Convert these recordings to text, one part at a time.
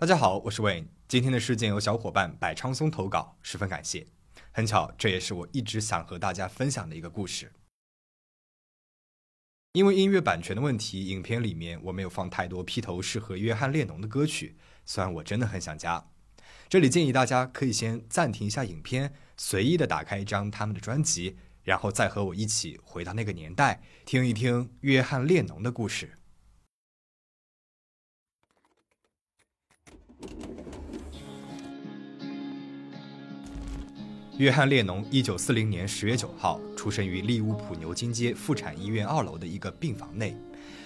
大家好，我是 Wayne。今天的事件由小伙伴柏昌松投稿，十分感谢。很巧，这也是我一直想和大家分享的一个故事。因为音乐版权的问题，影片里面我没有放太多披头士和约翰列侬的歌曲，虽然我真的很想加。这里建议大家可以先暂停一下影片，随意的打开一张他们的专辑，然后再和我一起回到那个年代，听一听约翰列侬的故事。约翰列侬一九四零年十月九号出生于利物浦牛津街妇产医院二楼的一个病房内。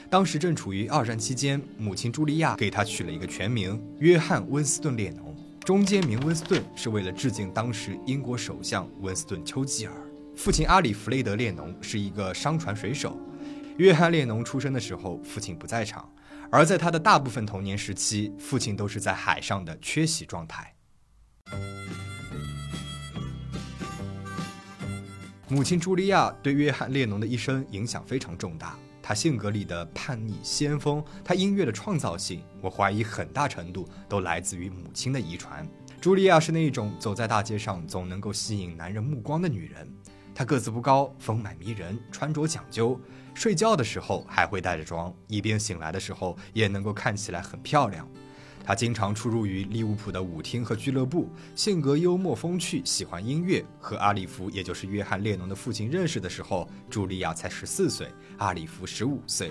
当时正处于二战期间，母亲茱莉亚给他取了一个全名约翰温斯顿列侬，中间名温斯顿是为了致敬当时英国首相温斯顿丘吉尔。父亲阿里弗雷德列侬是一个商船水手。约翰列侬出生的时候，父亲不在场，而在他的大部分童年时期，父亲都是在海上的缺席状态。母亲茱莉亚对约翰列侬的一生影响非常重大。他性格里的叛逆、先锋，他音乐的创造性，我怀疑很大程度都来自于母亲的遗传。茱莉亚是那一种走在大街上总能够吸引男人目光的女人。她个子不高，丰满迷人，穿着讲究，睡觉的时候还会带着妆，一边醒来的时候也能够看起来很漂亮。他经常出入于利物浦的舞厅和俱乐部，性格幽默风趣，喜欢音乐。和阿里弗，也就是约翰列侬的父亲认识的时候，茱莉亚才十四岁，阿里弗十五岁。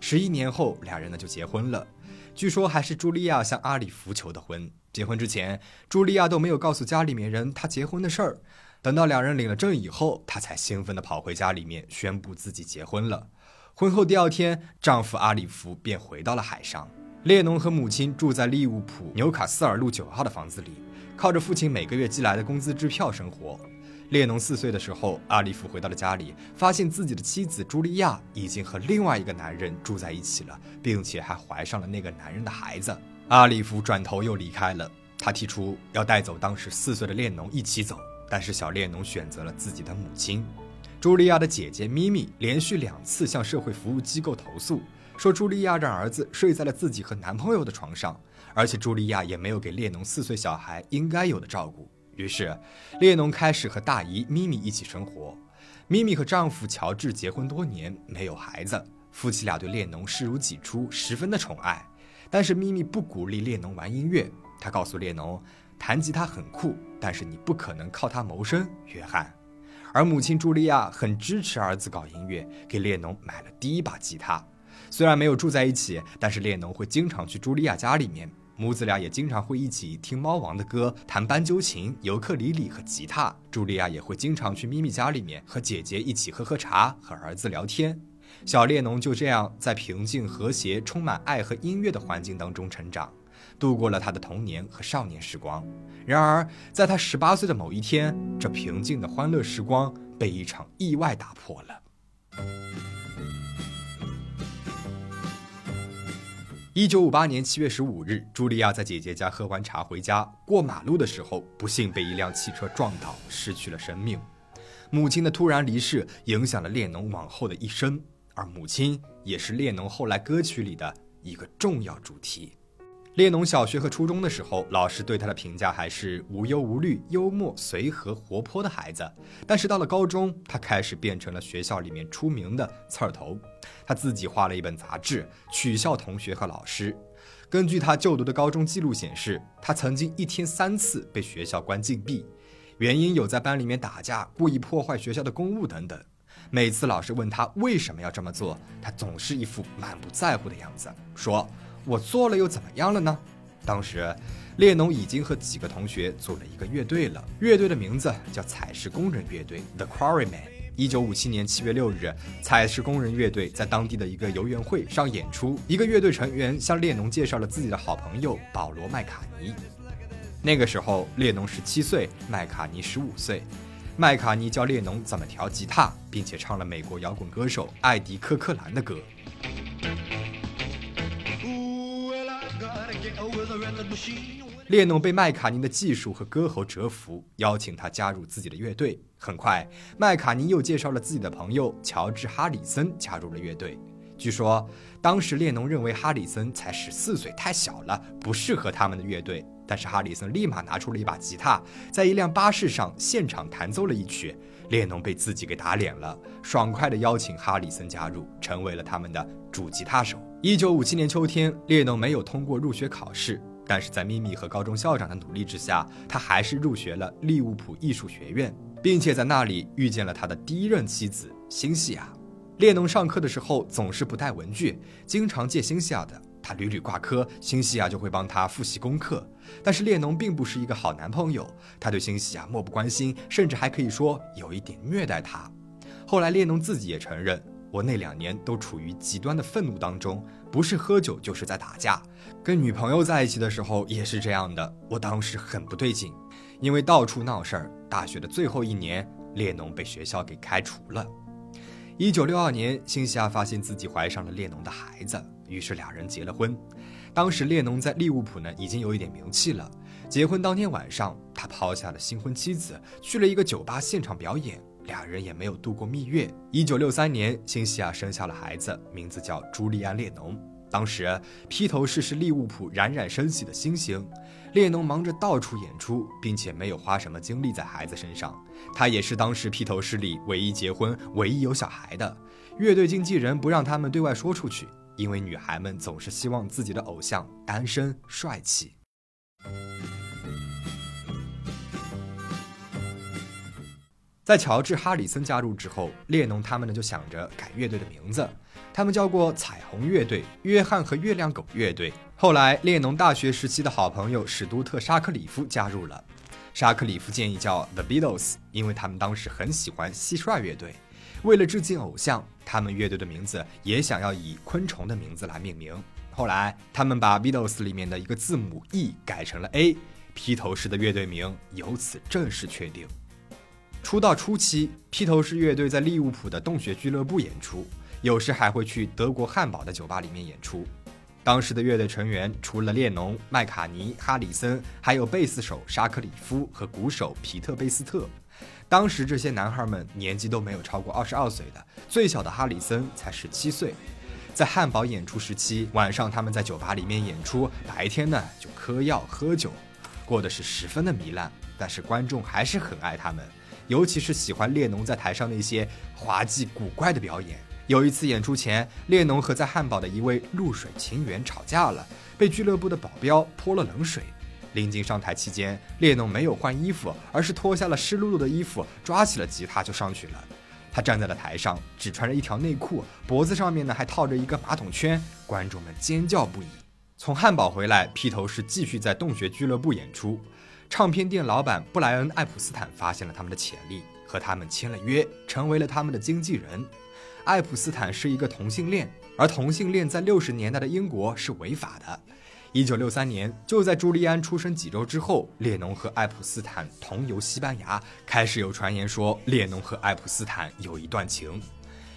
十一年后，俩人呢就结婚了。据说还是茱莉亚向阿里弗求的婚。结婚之前，茱莉亚都没有告诉家里面人她结婚的事儿。等到两人领了证以后，她才兴奋地跑回家里面宣布自己结婚了。婚后第二天，丈夫阿里夫便回到了海上。列侬和母亲住在利物浦纽卡斯尔路九号的房子里，靠着父亲每个月寄来的工资支票生活。列侬四岁的时候，阿里夫回到了家里，发现自己的妻子茱莉亚已经和另外一个男人住在一起了，并且还怀上了那个男人的孩子。阿里夫转头又离开了。他提出要带走当时四岁的列侬一起走，但是小列侬选择了自己的母亲。茱莉亚的姐姐咪咪连续两次向社会服务机构投诉。说茱莉亚让儿子睡在了自己和男朋友的床上，而且茱莉亚也没有给列侬四岁小孩应该有的照顾。于是，列侬开始和大姨咪咪一起生活。咪咪和丈夫乔治结婚多年，没有孩子，夫妻俩对列侬视如己出，十分的宠爱。但是咪咪不鼓励列侬玩音乐，她告诉列侬，弹吉他很酷，但是你不可能靠它谋生，约翰。而母亲茱莉亚很支持儿子搞音乐，给列侬买了第一把吉他。虽然没有住在一起，但是列侬会经常去茱莉亚家里面，母子俩也经常会一起听猫王的歌，弹斑鸠琴、尤克里里和吉他。茱莉亚也会经常去咪咪家里面和姐姐一起喝喝茶，和儿子聊天。小列侬就这样在平静、和谐、充满爱和音乐的环境当中成长，度过了他的童年和少年时光。然而，在他十八岁的某一天，这平静的欢乐时光被一场意外打破了。一九五八年七月十五日，茱莉亚在姐姐家喝完茶回家，过马路的时候，不幸被一辆汽车撞倒，失去了生命。母亲的突然离世影响了列侬往后的一生，而母亲也是列侬后来歌曲里的一个重要主题。列侬小学和初中的时候，老师对他的评价还是无忧无虑、幽默随和、活泼的孩子。但是到了高中，他开始变成了学校里面出名的刺儿头。他自己画了一本杂志，取笑同学和老师。根据他就读的高中记录显示，他曾经一天三次被学校关禁闭，原因有在班里面打架、故意破坏学校的公物等等。每次老师问他为什么要这么做，他总是一副满不在乎的样子，说。我做了又怎么样了呢？当时，列侬已经和几个同学组了一个乐队了，乐队的名字叫采石工人乐队 （The Quarrymen）。一九五七年七月六日，采石工人乐队在当地的一个游园会上演出，一个乐队成员向列侬介绍了自己的好朋友保罗·麦卡尼。那个时候，列侬十七岁，麦卡尼十五岁。麦卡尼教列侬怎么调吉他，并且唱了美国摇滚歌手艾迪·科克兰的歌。列侬被麦卡尼的技术和歌喉折服，邀请他加入自己的乐队。很快，麦卡尼又介绍了自己的朋友乔治·哈里森加入了乐队。据说当时列侬认为哈里森才十四岁，太小了，不适合他们的乐队。但是哈里森立马拿出了一把吉他，在一辆巴士上现场弹奏了一曲。列侬被自己给打脸了，爽快地邀请哈里森加入，成为了他们的主吉他手。一九五七年秋天，列侬没有通过入学考试，但是在咪咪和高中校长的努力之下，他还是入学了利物浦艺术学院，并且在那里遇见了他的第一任妻子辛西娅。列侬上课的时候总是不带文具，经常借辛西娅的。他屡屡挂科，辛西娅就会帮他复习功课。但是列侬并不是一个好男朋友，他对辛西娅漠不关心，甚至还可以说有一点虐待她。后来列侬自己也承认，我那两年都处于极端的愤怒当中，不是喝酒就是在打架。跟女朋友在一起的时候也是这样的，我当时很不对劲，因为到处闹事儿。大学的最后一年，列侬被学校给开除了。一九六二年，辛西娅发现自己怀上了列侬的孩子。于是俩人结了婚。当时列侬在利物浦呢已经有一点名气了。结婚当天晚上，他抛下了新婚妻子，去了一个酒吧现场表演。俩人也没有度过蜜月。一九六三年，辛西娅生下了孩子，名字叫朱利安·列侬。当时披头士是利物浦冉冉升起的新星。列侬忙着到处演出，并且没有花什么精力在孩子身上。他也是当时披头士里唯一结婚、唯一有小孩的。乐队经纪人不让他们对外说出去。因为女孩们总是希望自己的偶像单身帅气。在乔治·哈里森加入之后，列侬他们呢就想着改乐队的名字，他们叫过彩虹乐队、约翰和月亮狗乐队。后来，列侬大学时期的好朋友史都特·沙克里夫加入了，沙克里夫建议叫 The Beatles，因为他们当时很喜欢蟋蟀乐队。为了致敬偶像，他们乐队的名字也想要以昆虫的名字来命名。后来，他们把 Beatles 里面的一个字母 E 改成了 A，披头士的乐队名由此正式确定。出道初期，披头士乐队在利物浦的洞穴俱乐部演出，有时还会去德国汉堡的酒吧里面演出。当时的乐队成员除了列侬、麦卡尼、哈里森，还有贝斯手沙克里夫和鼓手皮特贝斯特。当时这些男孩们年纪都没有超过二十二岁的，最小的哈里森才十七岁。在汉堡演出时期，晚上他们在酒吧里面演出，白天呢就嗑药喝酒，过的是十分的糜烂。但是观众还是很爱他们，尤其是喜欢列侬在台上那些滑稽古怪的表演。有一次演出前，列侬和在汉堡的一位露水情缘吵架了，被俱乐部的保镖泼了冷水。临近上台期间，列侬没有换衣服，而是脱下了湿漉漉的衣服，抓起了吉他就上去了。他站在了台上，只穿着一条内裤，脖子上面呢还套着一个马桶圈，观众们尖叫不已。从汉堡回来，披头士继续在洞穴俱乐部演出。唱片店老板布莱恩·艾普斯坦发现了他们的潜力，和他们签了约，成为了他们的经纪人。艾普斯坦是一个同性恋，而同性恋在六十年代的英国是违法的。一九六三年，就在朱利安出生几周之后，列侬和爱普斯坦同游西班牙，开始有传言说列侬和爱普斯坦有一段情。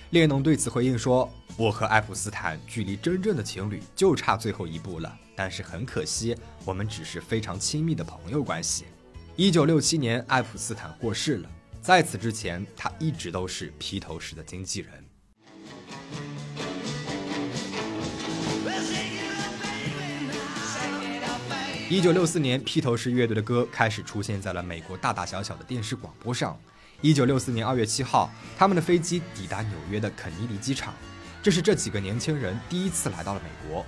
列侬对此回应说：“我和爱普斯坦距离真正的情侣就差最后一步了，但是很可惜，我们只是非常亲密的朋友关系。”一九六七年，爱普斯坦过世了，在此之前，他一直都是披头士的经纪人。一九六四年，披头士乐队的歌开始出现在了美国大大小小的电视广播上。一九六四年二月七号，他们的飞机抵达纽约的肯尼迪机场，这是这几个年轻人第一次来到了美国。《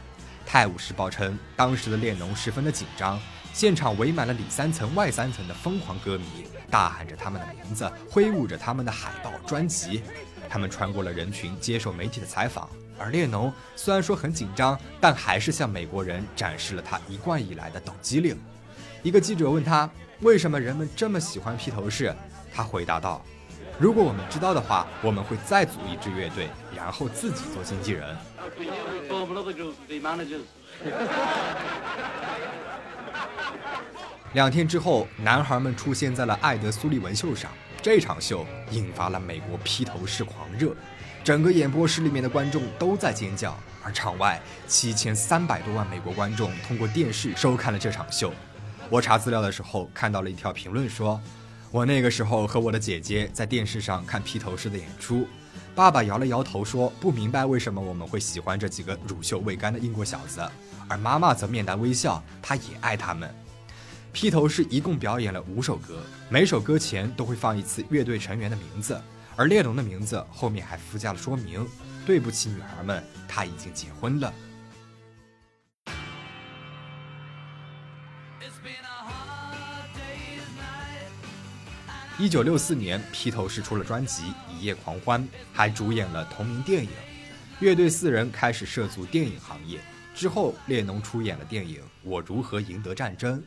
泰晤士报》称，当时的列侬十分的紧张，现场围满了里三层外三层的疯狂歌迷，大喊着他们的名字，挥舞着他们的海报、专辑。他们穿过了人群，接受媒体的采访。而列侬虽然说很紧张，但还是向美国人展示了他一贯以来的抖机灵。一个记者问他为什么人们这么喜欢披头士，他回答道：“如果我们知道的话，我们会再组一支乐队，然后自己做经纪人。”两天之后，男孩们出现在了艾德苏利文秀上，这场秀引发了美国披头士狂热。整个演播室里面的观众都在尖叫，而场外七千三百多万美国观众通过电视收看了这场秀。我查资料的时候看到了一条评论说：“ 我那个时候和我的姐姐在电视上看披头士的演出，爸爸摇了摇头说：“不明白为什么我们会喜欢这几个乳臭未干的英国小子。”而妈妈则面带微笑，她也爱他们。披头士一共表演了五首歌，每首歌前都会放一次乐队成员的名字，而列侬的名字后面还附加了说明：“对不起，女孩们，他已经结婚了。”一九六四年，披头士出了专辑《一夜狂欢》，还主演了同名电影。乐队四人开始涉足电影行业。之后，列侬出演了电影《我如何赢得战争》。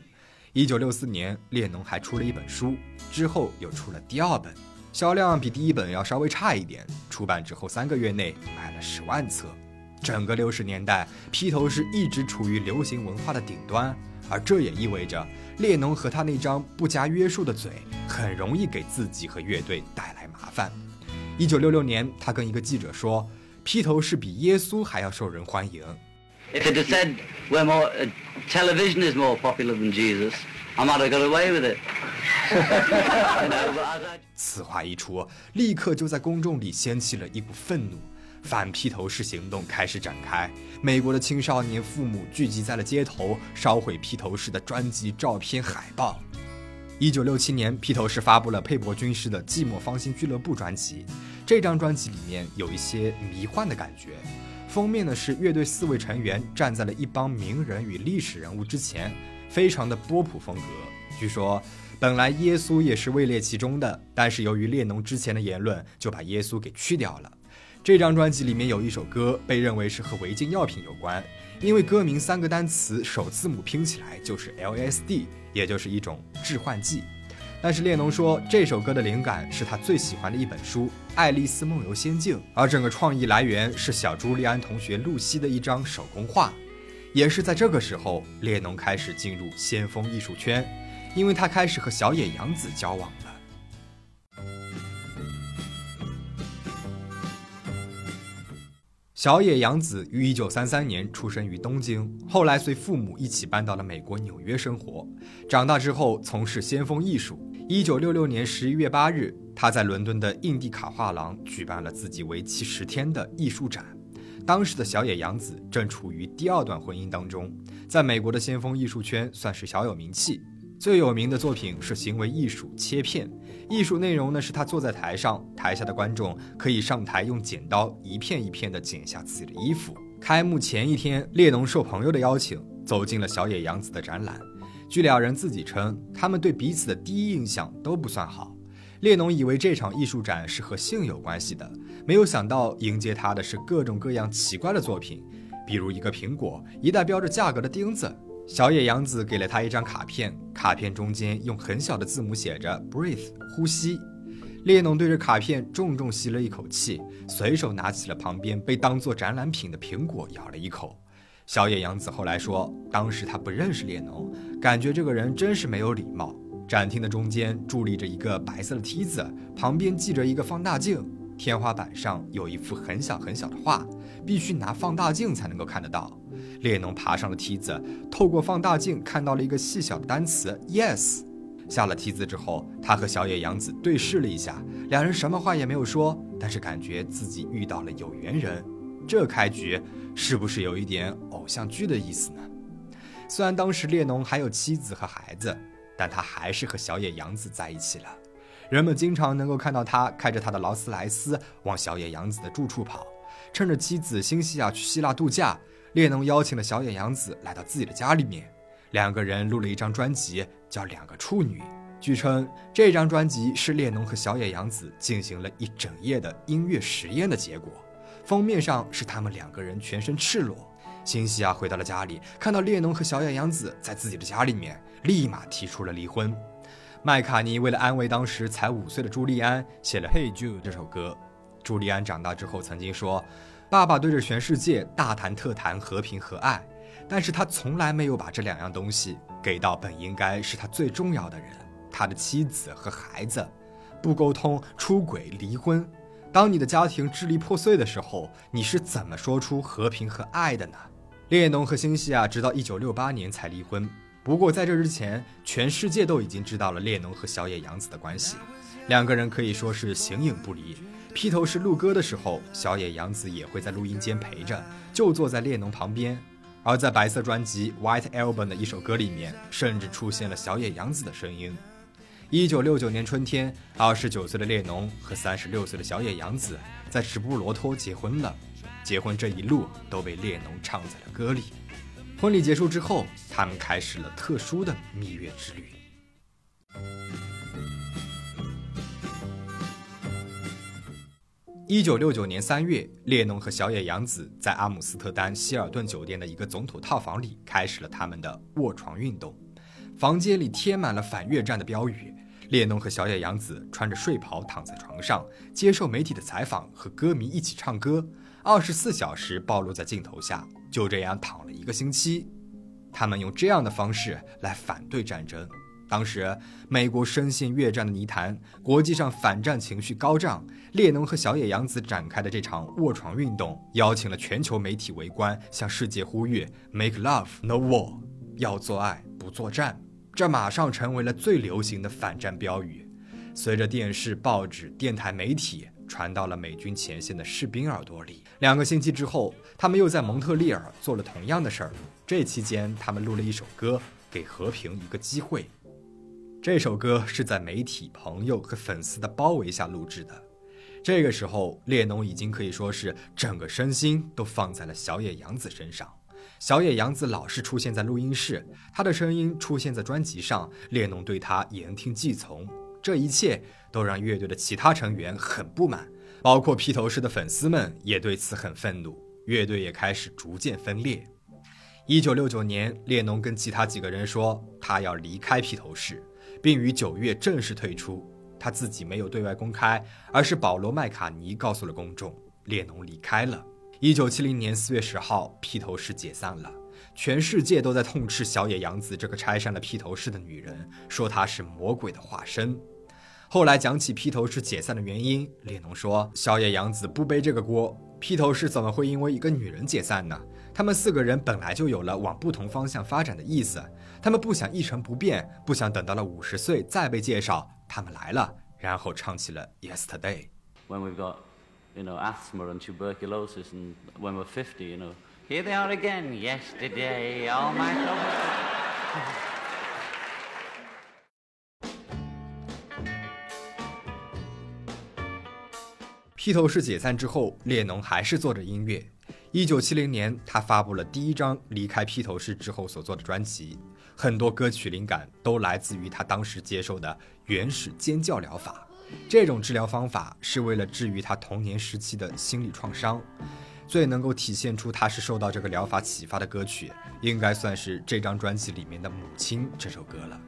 一九六四年，列侬还出了一本书，之后又出了第二本，销量比第一本要稍微差一点。出版之后三个月内卖了十万册。整个六十年代，披头士一直处于流行文化的顶端。而这也意味着，列侬和他那张不加约束的嘴，很容易给自己和乐队带来麻烦。一九六六年，他跟一个记者说：“披头士比耶稣还要受人欢迎。” If it had said we're more, uh, television is more popular than Jesus, I might have got away with it. 此话一出，立刻就在公众里掀起了一股愤怒。反披头士行动开始展开，美国的青少年父母聚集在了街头，烧毁披头士的专辑照片、海报。一九六七年，披头士发布了佩伯军师的《寂寞芳心俱乐部》专辑，这张专辑里面有一些迷幻的感觉。封面呢是乐队四位成员站在了一帮名人与历史人物之前，非常的波普风格。据说，本来耶稣也是位列其中的，但是由于列侬之前的言论，就把耶稣给去掉了。这张专辑里面有一首歌被认为是和违禁药品有关，因为歌名三个单词首字母拼起来就是 LSD，也就是一种致幻剂。但是列侬说这首歌的灵感是他最喜欢的一本书《爱丽丝梦游仙境》，而整个创意来源是小朱利安同学露西的一张手工画。也是在这个时候，列侬开始进入先锋艺术圈，因为他开始和小野洋子交往了。小野洋子于一九三三年出生于东京，后来随父母一起搬到了美国纽约生活。长大之后从事先锋艺术。一九六六年十一月八日，他在伦敦的印第卡画廊举办了自己为期十天的艺术展。当时的小野洋子正处于第二段婚姻当中，在美国的先锋艺术圈算是小有名气。最有名的作品是行为艺术切片，艺术内容呢是他坐在台上，台下的观众可以上台用剪刀一片一片的剪下自己的衣服。开幕前一天，列侬受朋友的邀请走进了小野洋子的展览。据两人自己称，他们对彼此的第一印象都不算好。列侬以为这场艺术展是和性有关系的，没有想到迎接他的是各种各样奇怪的作品，比如一个苹果，一袋标着价格的钉子。小野洋子给了他一张卡片，卡片中间用很小的字母写着 “breathe”，呼吸。列侬对着卡片重重吸了一口气，随手拿起了旁边被当做展览品的苹果，咬了一口。小野洋子后来说，当时他不认识列侬，感觉这个人真是没有礼貌。展厅的中间伫立着一个白色的梯子，旁边系着一个放大镜，天花板上有一幅很小很小的画，必须拿放大镜才能够看得到。列侬爬上了梯子，透过放大镜看到了一个细小的单词 “yes”。下了梯子之后，他和小野洋子对视了一下，两人什么话也没有说，但是感觉自己遇到了有缘人。这开局是不是有一点偶像剧的意思呢？虽然当时列侬还有妻子和孩子，但他还是和小野洋子在一起了。人们经常能够看到他开着他的劳斯莱斯往小野洋子的住处跑，趁着妻子新西亚去希腊度假。列侬邀请了小野洋子来到自己的家里面，两个人录了一张专辑，叫《两个处女》。据称，这张专辑是列侬和小野洋子进行了一整夜的音乐实验的结果。封面上是他们两个人全身赤裸。辛西娅回到了家里，看到列侬和小野洋子在自己的家里面，立马提出了离婚。麦卡尼为了安慰当时才五岁的朱利安，写了《Hey Jude》这首歌。朱利安长大之后曾经说。爸爸对着全世界大谈特谈和平和爱，但是他从来没有把这两样东西给到本应该是他最重要的人，他的妻子和孩子。不沟通、出轨、离婚，当你的家庭支离破碎的时候，你是怎么说出和平和爱的呢？列侬和星西娅直到一九六八年才离婚，不过在这之前，全世界都已经知道了列侬和小野洋子的关系，两个人可以说是形影不离。披头士录歌的时候，小野洋子也会在录音间陪着，就坐在列侬旁边。而在白色专辑《White Album》的一首歌里面，甚至出现了小野洋子的声音。一九六九年春天，二十九岁的列侬和三十六岁的小野洋子在直布罗陀结婚了。结婚这一路都被列侬唱在了歌里。婚礼结束之后，他们开始了特殊的蜜月之旅。一九六九年三月，列侬和小野洋子在阿姆斯特丹希尔顿酒店的一个总统套房里开始了他们的卧床运动。房间里贴满了反越战的标语。列侬和小野洋子穿着睡袍躺在床上，接受媒体的采访，和歌迷一起唱歌，二十四小时暴露在镜头下。就这样躺了一个星期。他们用这样的方式来反对战争。当时，美国深陷越战的泥潭，国际上反战情绪高涨。列侬和小野洋子展开的这场卧床运动，邀请了全球媒体围观，向世界呼吁：“Make love, no war，要做爱不作战。”这马上成为了最流行的反战标语。随着电视、报纸、电台媒体传到了美军前线的士兵耳朵里，两个星期之后，他们又在蒙特利尔做了同样的事儿。这期间，他们录了一首歌，给和平一个机会。这首歌是在媒体、朋友和粉丝的包围下录制的。这个时候，列侬已经可以说是整个身心都放在了小野洋子身上。小野洋子老是出现在录音室，她的声音出现在专辑上，列侬对她言听计从。这一切都让乐队的其他成员很不满，包括披头士的粉丝们也对此很愤怒。乐队也开始逐渐分裂。一九六九年，列侬跟其他几个人说，他要离开披头士。并于九月正式退出，他自己没有对外公开，而是保罗·麦卡尼告诉了公众，列侬离开了。一九七零年四月十号，披头士解散了，全世界都在痛斥小野洋子这个拆散了披头士的女人，说她是魔鬼的化身。后来讲起披头士解散的原因，列侬说，小野洋子不背这个锅，披头士怎么会因为一个女人解散呢？他们四个人本来就有了往不同方向发展的意思，他们不想一成不变，不想等到了五十岁再被介绍。他们来了，然后唱起了 Yesterday。When we've got, you know, asthma and tuberculosis, and when we're fifty, you know, here they are again. Yesterday, all my troubles. 披头士解散之后，列侬还是做着音乐。一九七零年，他发布了第一张离开披头士之后所做的专辑，很多歌曲灵感都来自于他当时接受的原始尖叫疗法。这种治疗方法是为了治愈他童年时期的心理创伤。最能够体现出他是受到这个疗法启发的歌曲，应该算是这张专辑里面的《母亲》这首歌了。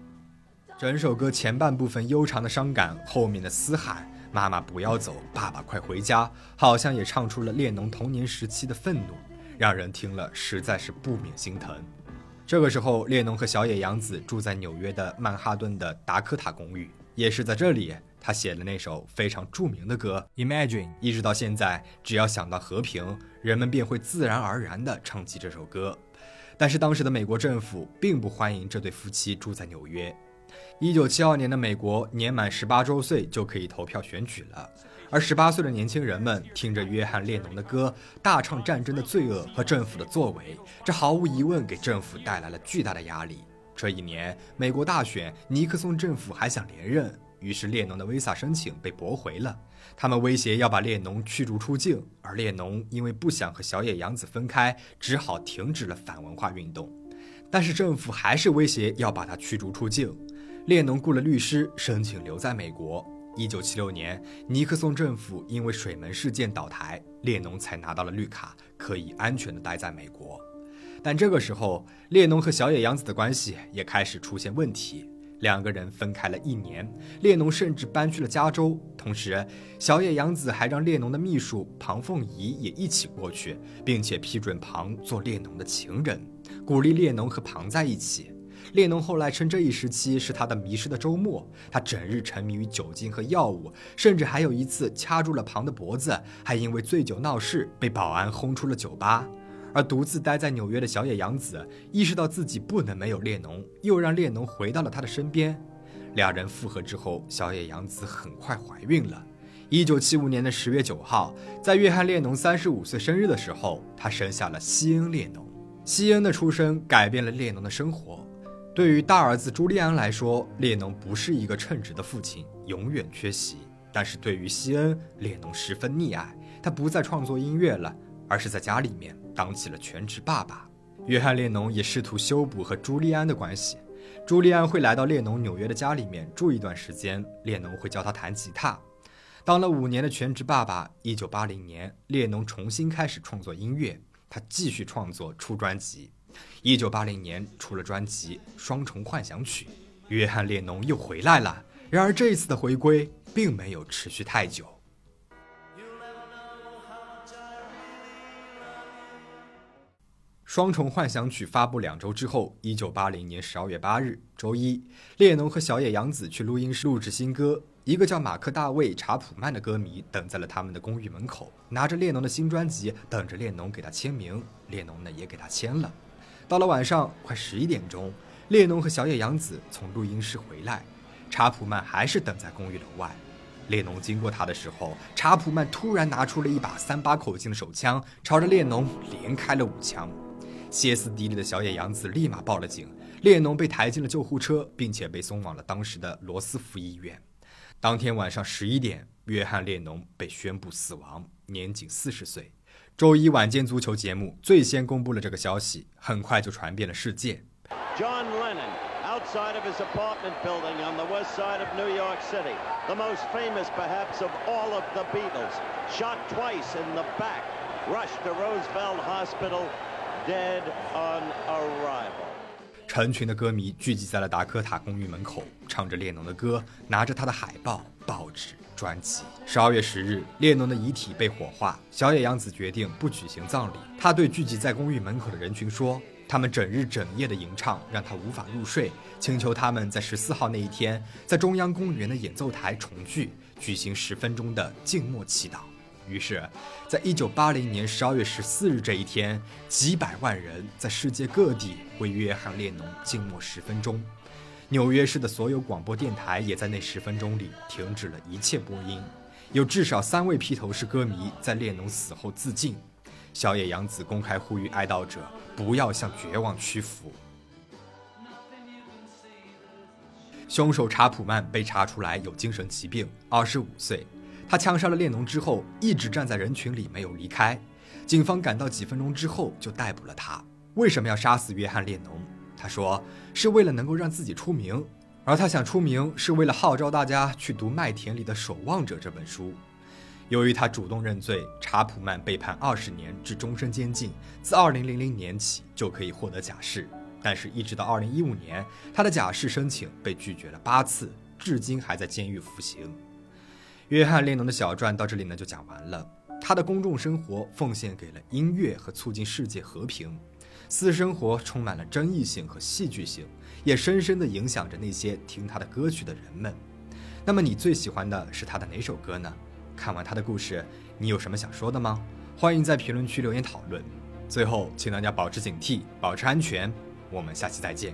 整首歌前半部分悠长的伤感，后面的嘶喊。妈妈不要走，爸爸快回家，好像也唱出了列侬童年时期的愤怒，让人听了实在是不免心疼。这个时候，列侬和小野洋子住在纽约的曼哈顿的达科塔公寓，也是在这里，他写了那首非常著名的歌《Imagine》。一直到现在，只要想到和平，人们便会自然而然地唱起这首歌。但是当时的美国政府并不欢迎这对夫妻住在纽约。一九七二年的美国，年满十八周岁就可以投票选举了。而十八岁的年轻人们听着约翰列侬的歌，大唱战争的罪恶和政府的作为，这毫无疑问给政府带来了巨大的压力。这一年，美国大选，尼克松政府还想连任，于是列侬的 visa 申请被驳回了。他们威胁要把列侬驱逐出境，而列侬因为不想和小野洋子分开，只好停止了反文化运动。但是政府还是威胁要把他驱逐出境。列侬雇了律师，申请留在美国。一九七六年，尼克松政府因为水门事件倒台，列侬才拿到了绿卡，可以安全地待在美国。但这个时候，列侬和小野洋子的关系也开始出现问题，两个人分开了一年，列侬甚至搬去了加州。同时，小野洋子还让列侬的秘书庞凤仪也一起过去，并且批准庞做列侬的情人，鼓励列侬和庞在一起。列侬后来称这一时期是他的迷失的周末，他整日沉迷于酒精和药物，甚至还有一次掐住了庞的脖子，还因为醉酒闹事被保安轰出了酒吧。而独自待在纽约的小野洋子意识到自己不能没有列侬，又让列侬回到了他的身边。两人复合之后，小野洋子很快怀孕了。一九七五年的十月九号，在约翰列侬三十五岁生日的时候，他生下了西恩列侬。西恩的出生改变了列侬的生活。对于大儿子朱利安来说，列侬不是一个称职的父亲，永远缺席。但是对于西恩，列侬十分溺爱。他不再创作音乐了，而是在家里面当起了全职爸爸。约翰列侬也试图修补和朱利安的关系。朱利安会来到列侬纽约的家里面住一段时间，列侬会教他弹吉他。当了五年的全职爸爸，一九八零年，列侬重新开始创作音乐，他继续创作出专辑。一九八零年出了专辑《双重幻想曲》，约翰列侬又回来了。然而这一次的回归并没有持续太久。《双重幻想曲》发布两周之后，一九八零年十二月八日，周一，列侬和小野洋子去录音室录制新歌。一个叫马克·大卫·查普曼的歌迷等在了他们的公寓门口，拿着列侬的新专辑，等着列侬给他签名。列侬呢，也给他签了。到了晚上快十一点钟，列侬和小野洋子从录音室回来，查普曼还是等在公寓楼外。列侬经过他的时候，查普曼突然拿出了一把三八口径的手枪，朝着列侬连开了五枪。歇斯底里的小野洋子立马报了警，列侬被抬进了救护车，并且被送往了当时的罗斯福医院。当天晚上十一点，约翰列侬被宣布死亡，年仅四十岁。周一晚间足球节目最先公布了这个消息，很快就传遍了世界。John Lennon outside of his apartment building on the west side of New York City, the most famous perhaps of all of the Beatles, shot twice in the back, rushed to Roosevelt Hospital. Dead on arrival。成群的歌迷聚集在了达科塔公寓门口，唱着列侬的歌，拿着他的海报、报纸、专辑。十二月十日，列侬的遗体被火化，小野洋子决定不举行葬礼。他对聚集在公寓门口的人群说：“他们整日整夜的吟唱，让他无法入睡，请求他们在十四号那一天，在中央公园的演奏台重聚，举行十分钟的静默祈祷。”于是，在一九八零年十二月十四日这一天，几百万人在世界各地为约翰列侬静默十分钟。纽约市的所有广播电台也在那十分钟里停止了一切播音。有至少三位披头士歌迷在列侬死后自尽。小野洋子公开呼吁哀悼者不要向绝望屈服。凶手查普曼被查出来有精神疾病，二十五岁。他枪杀了列侬之后，一直站在人群里没有离开。警方赶到几分钟之后就逮捕了他。为什么要杀死约翰列侬？他说是为了能够让自己出名，而他想出名是为了号召大家去读《麦田里的守望者》这本书。由于他主动认罪，查普曼被判二十年至终身监禁。自二零零零年起就可以获得假释，但是一直到二零一五年，他的假释申请被拒绝了八次，至今还在监狱服刑。约翰列侬的小传到这里呢就讲完了。他的公众生活奉献给了音乐和促进世界和平，私生活充满了争议性和戏剧性，也深深地影响着那些听他的歌曲的人们。那么你最喜欢的是他的哪首歌呢？看完他的故事，你有什么想说的吗？欢迎在评论区留言讨论。最后，请大家保持警惕，保持安全。我们下期再见。